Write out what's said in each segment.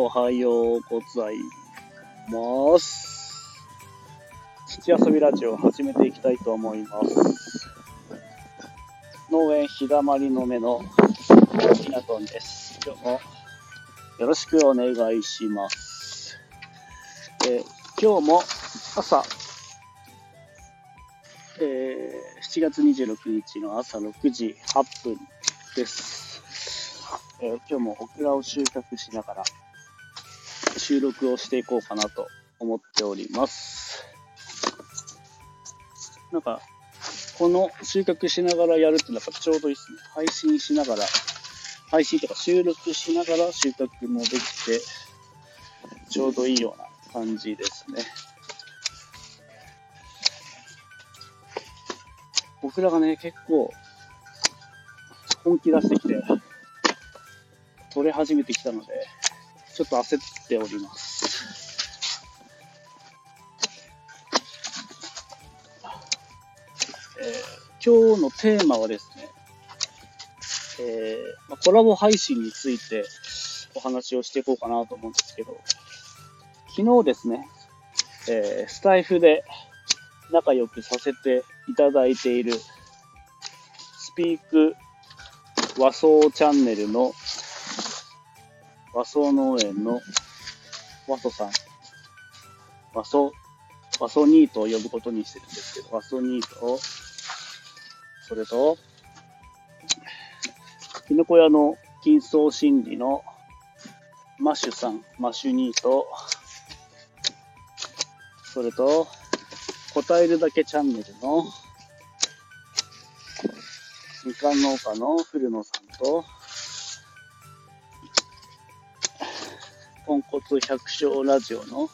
おはようございます。土遊びラジオを始めていきたいと思います。農園日だまりの目のひなとんです。今日もよろしくお願いします。えー、今日も朝、えー、7月26日の朝6時8分です。えー、今日もオクラを収穫しながら収録をしていこうかなと思っております。なんか、この収穫しながらやるってなんかちょうどいいですね。配信しながら、配信とか収録しながら収穫もできて、ちょうどいいような感じですね。僕らがね、結構、本気出してきて、取れ始めてきたので、ちょっと焦っております。えー、今日のテーマはですね、えー、コラボ配信についてお話をしていこうかなと思うんですけど、昨日ですね、えー、スタイフで仲良くさせていただいているスピーク和装チャンネルの和装農園の和装さん、和装、和装ニートを呼ぶことにしてるんですけど、和装ニートを、それと、きのこ屋の金層心理のマッシュさん、マッシュニート、それと、答えるだけチャンネルのみかん農家の古野さんと、ポンコツ百姓ラジオの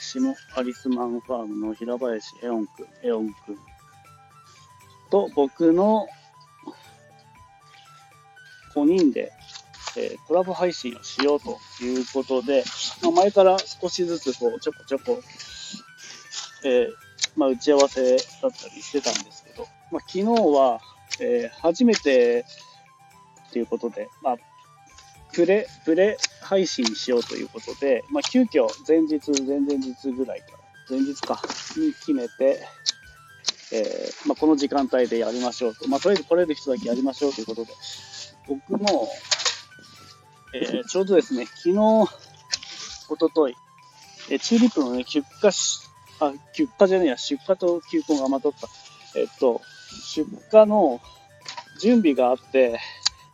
下アリスマンファームの平林エオンくん、エオンくんと僕の5人で、えー、コラボ配信をしようということで、まあ、前から少しずつこうちょこちょこ、えー、まあ、打ち合わせだったりしてたんですけど、まあ、昨日は、えー、初めてということで、まあ、プレ、プレ配信しようということで、まあ、急遽前日、前々日ぐらいから、前日か、に決めて、えー、まあ、この時間帯でやりましょうと。まあ、とりあえず来れる人だけやりましょうということで、僕も、えー、ちょうどですね、昨日、おととい、え、チューリップのね、出荷し、あ、出荷じゃねえや、出荷と球根がまとった、えっと、出荷の準備があって、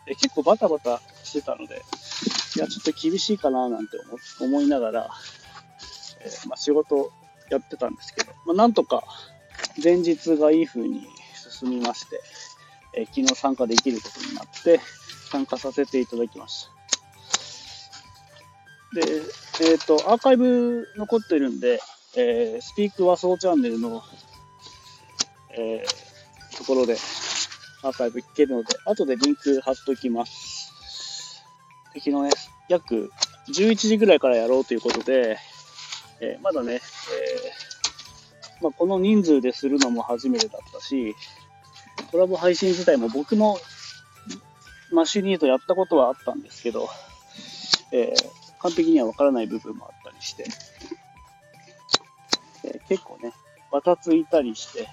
え結構バタバタしてたので、いや、ちょっと厳しいかななんて思いながら、えー、まあ、仕事やってたんですけど、まあ、なんとか前日がいい風に進みまして、えー、昨日参加できることになって、参加させていただきました。で、えっ、ー、と、アーカイブ残ってるんで、えー、スピーク和装チャンネルの、え、ところでアーカイブ聞けるので、後でリンク貼っときます。昨日ね、約11時ぐらいからやろうということで、えー、まだね、えー、まあ、この人数でするのも初めてだったし、コラボ配信自体も僕もマシュニートやったことはあったんですけど、えー、完璧にはわからない部分もあったりして、え結構ね、バタついたりして、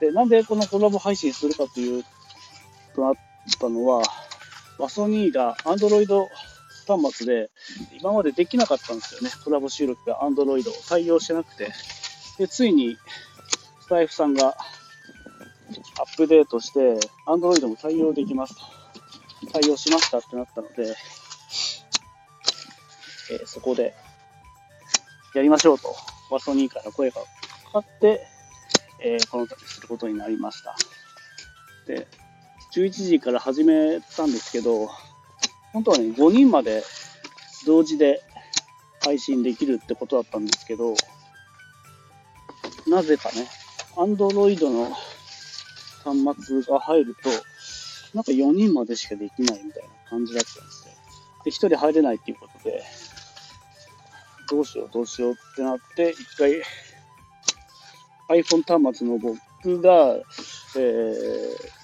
で、なんでこのコラボ配信するかという、となったのは、ワソニーが Android 端末で今までできなかったんですよね。コラボ収録が Android を対応してなくて。で、ついにスタイフさんがアップデートして Android も対応できますと。対応しましたってなったので、えー、そこでやりましょうと、ワソニーから声がかかって、えー、この度することになりました。で、11時から始めたんですけど、本当はね、5人まで同時で配信できるってことだったんですけど、なぜかね、Android の端末が入ると、なんか4人までしかできないみたいな感じだったんですよ。で、1人入れないっていうことで、どうしようどうしようってなって、一回 iPhone 端末の僕が、えー、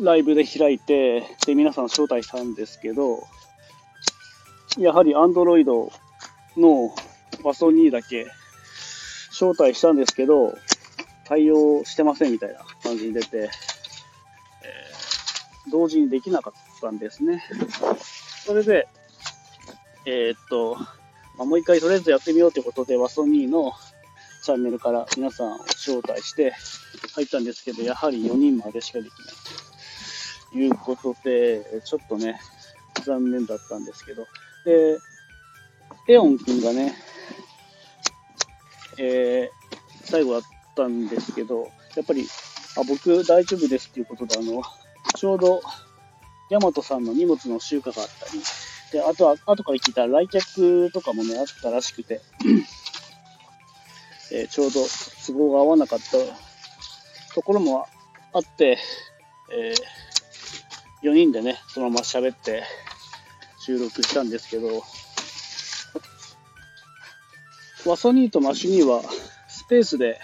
ライブで開いて、で、皆さん招待したんですけど、やはり Android のバソニーだけ招待したんですけど、対応してませんみたいな感じに出て、えー、同時にできなかったんですね。それで、えー、っと、まあ、もう一回とりあえずやってみようということで、ワソニーのチャンネルから皆さんを招待して入ったんですけど、やはり4人までしかできないいうことで、ちょっとね、残念だったんですけど、で、エオン君がね、えー、最後だったんですけど、やっぱり、あ、僕大丈夫ですっていうことで、あの、ちょうど、ヤマトさんの荷物の集荷があったり、で、あとは、後から聞いたら来客とかもね、あったらしくて、えー、ちょうど都合が合わなかったところもあって、えー、4人でね、そのまま喋って収録したんですけど、ワソニーとマシュニーはスペースで、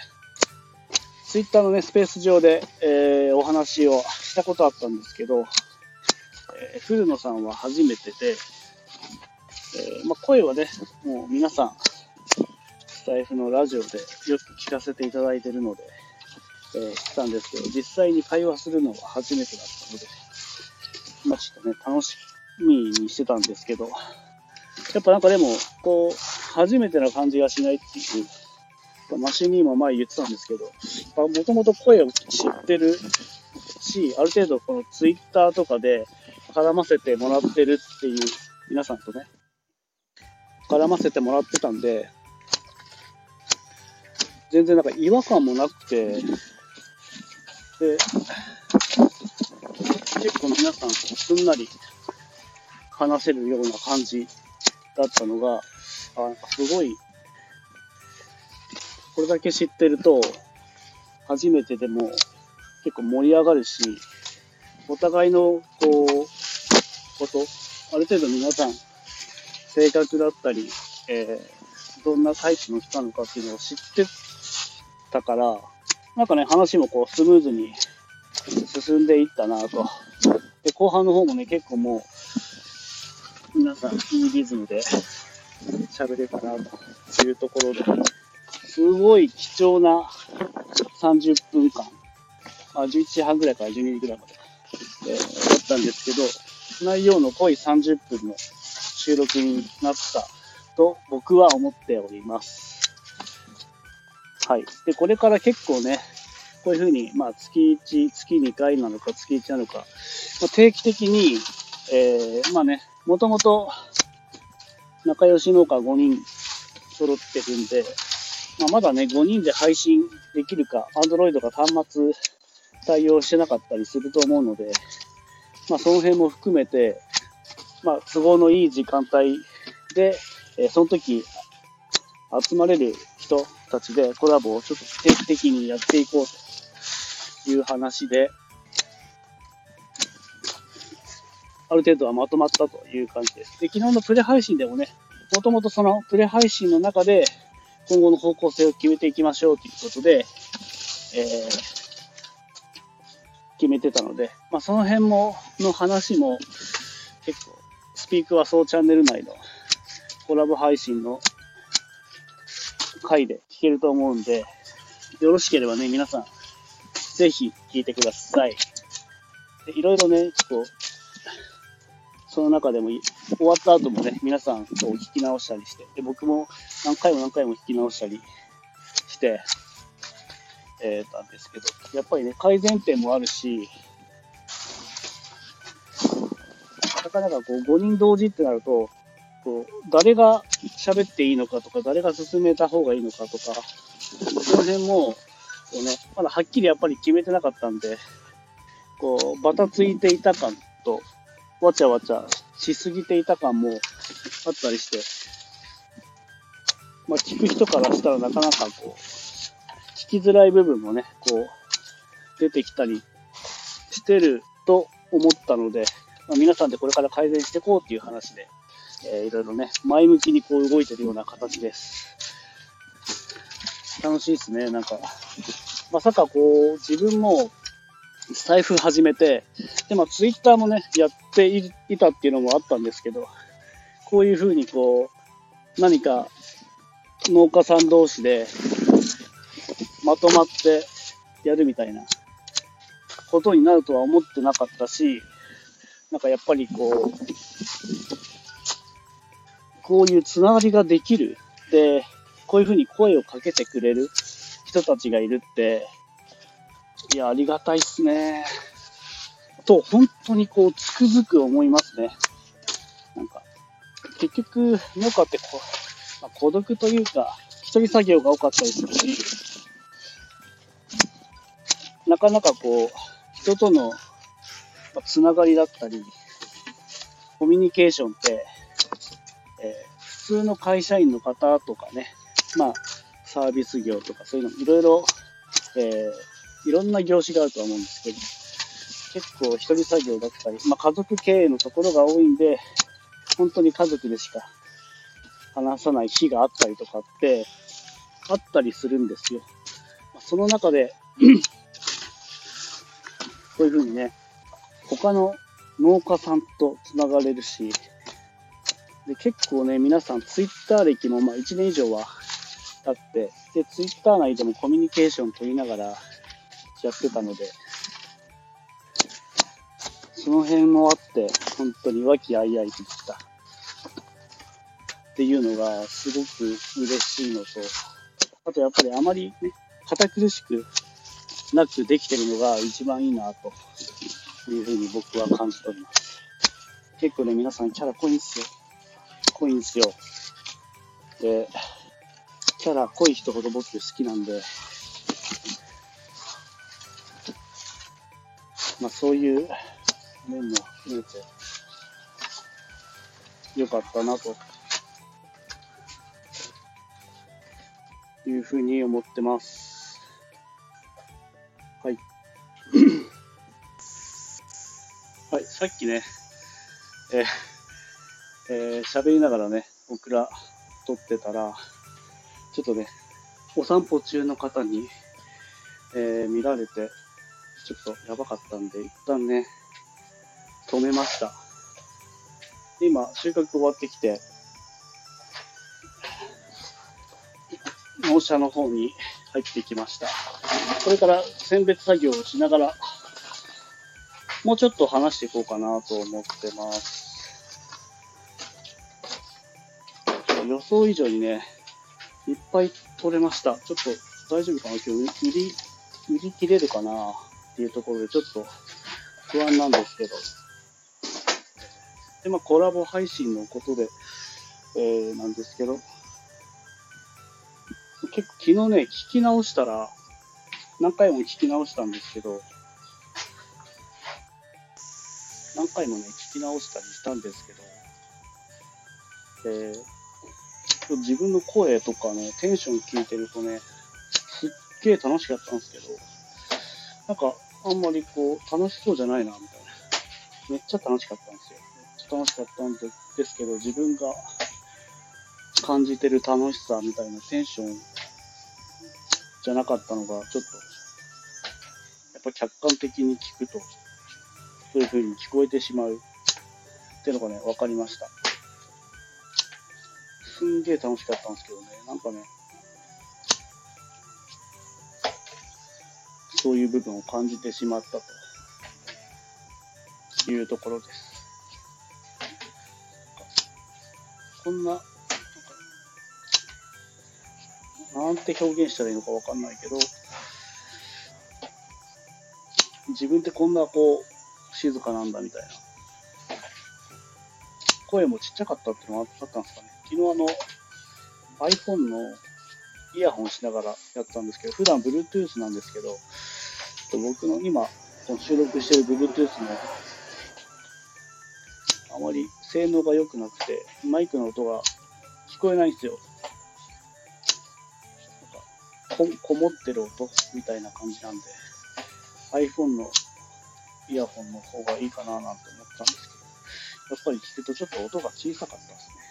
ツイッターのね、スペース上で、えー、お話をしたことあったんですけど、えー、古野さんは初めてで、えー、ま、声はね、もう皆さん、スタイフのラジオでよく聞かせていただいてるので、えー、したんですけど、実際に会話するのは初めてだったので、まあ、ちょっとね、楽しみにしてたんですけど、やっぱなんかでも、こう、初めてな感じがしないっていう、マシニーも前言ってたんですけど、もともと声を知ってるし、ある程度このツイッターとかで絡ませてもらってるっていう皆さんとね、絡ませてもらってたんで、全然なんか違和感もなくて、で、結構皆さんすんなり話せるような感じだったのが、あなんかすごい、これだけ知ってると、初めてでも結構盛り上がるし、お互いのこう、こと、ある程度皆さん性格だったり、えー、どんなタイプの人なのかっていうのを知ってたから、なんかね、話もこうスムーズに進んでいったなと。で、後半の方もね、結構もう、皆さんいいリズムで喋れたなというところで、すごい貴重な30分間、あ11時半ぐらいから12時ぐらいまで、えー、だったんですけど、内容の濃い30分の収録になったと僕は思っております。はい。で、これから結構ね、こういうふうに、まあ、月1、月2回なのか、月1なのか、まあ、定期的に、えー、まあね、もともと仲良し農家5人揃ってるんで、まあ、まだね、5人で配信できるか、Android が端末対応してなかったりすると思うので、まあ、その辺も含めて、まあ、都合のいい時間帯で、えー、その時、集まれる人たちでコラボをちょっと定期的にやっていこうと。いう話で、ある程度はまとまったという感じです。で、昨日のプレ配信でもね、もともとそのプレ配信の中で今後の方向性を決めていきましょうということで、えー、決めてたので、まあ、その辺も、の話も結構スピークはそうチャンネル内のコラボ配信の回で聞けると思うんで、よろしければね、皆さん、ぜひ聞いてください。でいろいろね、こう、その中でも終わった後もね、皆さんこう聞き直したりして、で僕も何回も何回も聞き直したりして、えー、たんですけど、やっぱりね、改善点もあるし、なかなかこう5人同時ってなると、こう誰が喋っていいのかとか、誰が進めた方がいいのかとか、その辺も、こうね、まだはっきりやっぱり決めてなかったんで、こう、バタついていた感と、わちゃわちゃしすぎていた感もあったりして、まあ、聞く人からしたらなかなかこう、聞きづらい部分もね、こう、出てきたりしてると思ったので、まあ、皆さんでこれから改善していこうっていう話で、えー、いろいろね、前向きにこう動いてるような形です。楽しいですね、なんか。まさかこう、自分も財布始めて、で、まあ、ツイッターもね、やっていたっていうのもあったんですけど、こういうふうにこう、何か農家さん同士でまとまってやるみたいなことになるとは思ってなかったし、なんかやっぱりこう、こういうつながりができる。で、こういうふうに声をかけてくれる人たちがいるって、いや、ありがたいっすね。と、本当にこう、つくづく思いますね。なんか、結局、農家ってこう、まあ、孤独というか、一人作業が多かったりするし、なかなかこう、人とのつながりだったり、コミュニケーションって、えー、普通の会社員の方とかね、まあ、サービス業とかそういうのいろいろ、えー、いろんな業種があるとは思うんですけど、結構一人作業だったり、まあ、家族経営のところが多いんで、本当に家族でしか話さない日があったりとかって、あったりするんですよ。その中で こういうふうにね、他の農家さんとつながれるし、で結構ね、皆さんツイッター歴もまあ1年以上は経って、で、ツイッター内でもコミュニケーション取りながらやってたので、その辺もあって、本当に和気あいあいとしたっていうのがすごく嬉しいのと、あとやっぱりあまりね、堅苦しくなくできてるのが一番いいなというふうに僕は感じております。結構ね、皆さんキャラ濃いんすよ。濃いんすよ。で、キャラ濃い人ほど僕好きなんで、まあそういう面も含めて、よかったなと、いうふうに思ってます。はい。はい、さっきね、えー、えー、喋りながらね、オクラ撮ってたら、ちょっとね、お散歩中の方に、えー、見られて、ちょっとやばかったんで、一旦ね、止めました。今、収穫終わってきて、納車の方に入ってきました。これから選別作業をしながら、もうちょっと話していこうかなと思ってます。予想以上にね、いっぱい取れました。ちょっと大丈夫かな？今日売り、売り切れるかな？っていうところでちょっと不安なんですけど。で、まあコラボ配信のことで、えー、なんですけど、結構昨日ね、聞き直したら、何回も聞き直したんですけど、何回もね、聞き直したりしたんですけど、えー、自分の声とかね、テンション聞いてるとね、すっげえ楽しかったんですけど、なんか、あんまりこう、楽しそうじゃないな、みたいな。めっちゃ楽しかったんですよ。めっちゃ楽しかったんですけど、自分が感じてる楽しさみたいなテンションじゃなかったのが、ちょっと、やっぱ客観的に聞くと、そういう風に聞こえてしまうっていうのがね、分かりました。すんげえ楽しかったんですけどね、なんかね、そういう部分を感じてしまったというところです。こんななんて表現したらいいのかわかんないけど、自分ってこんなこう、静かなんだみたいな。声もちっちゃかったっていうのがあったんですかね。昨日あの、iPhone のイヤホンしながらやったんですけど、普段 Bluetooth なんですけど、僕の今、この収録してる Bluetooth の、あまり性能が良くなくて、マイクの音が聞こえないんですよ。ここもってる音みたいな感じなんで、iPhone のイヤホンの方がいいかななんて思ったんですけど、やっぱり聞くとちょっと音が小さかったですね。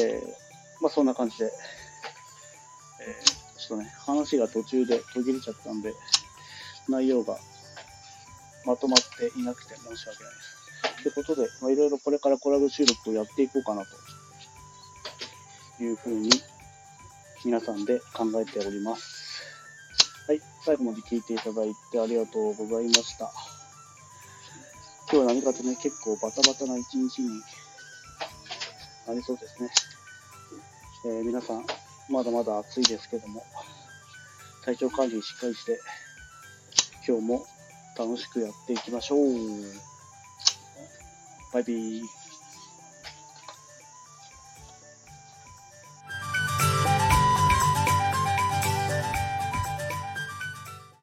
えー、まあそんな感じで、えー、ちょっとね、話が途中で途切れちゃったんで、内容がまとまっていなくて申し訳ないです。ということで、まあ、いろいろこれからコラボ収録をやっていこうかなというふうに皆さんで考えております。はい、最後まで聞いていただいてありがとうございました。今日は何かとね、結構バタバタな一日になりそうですね。えー皆さん、まだまだ暑いですけども、体調管理しっかりして、今日も楽しくやっていきましょう。バイビー。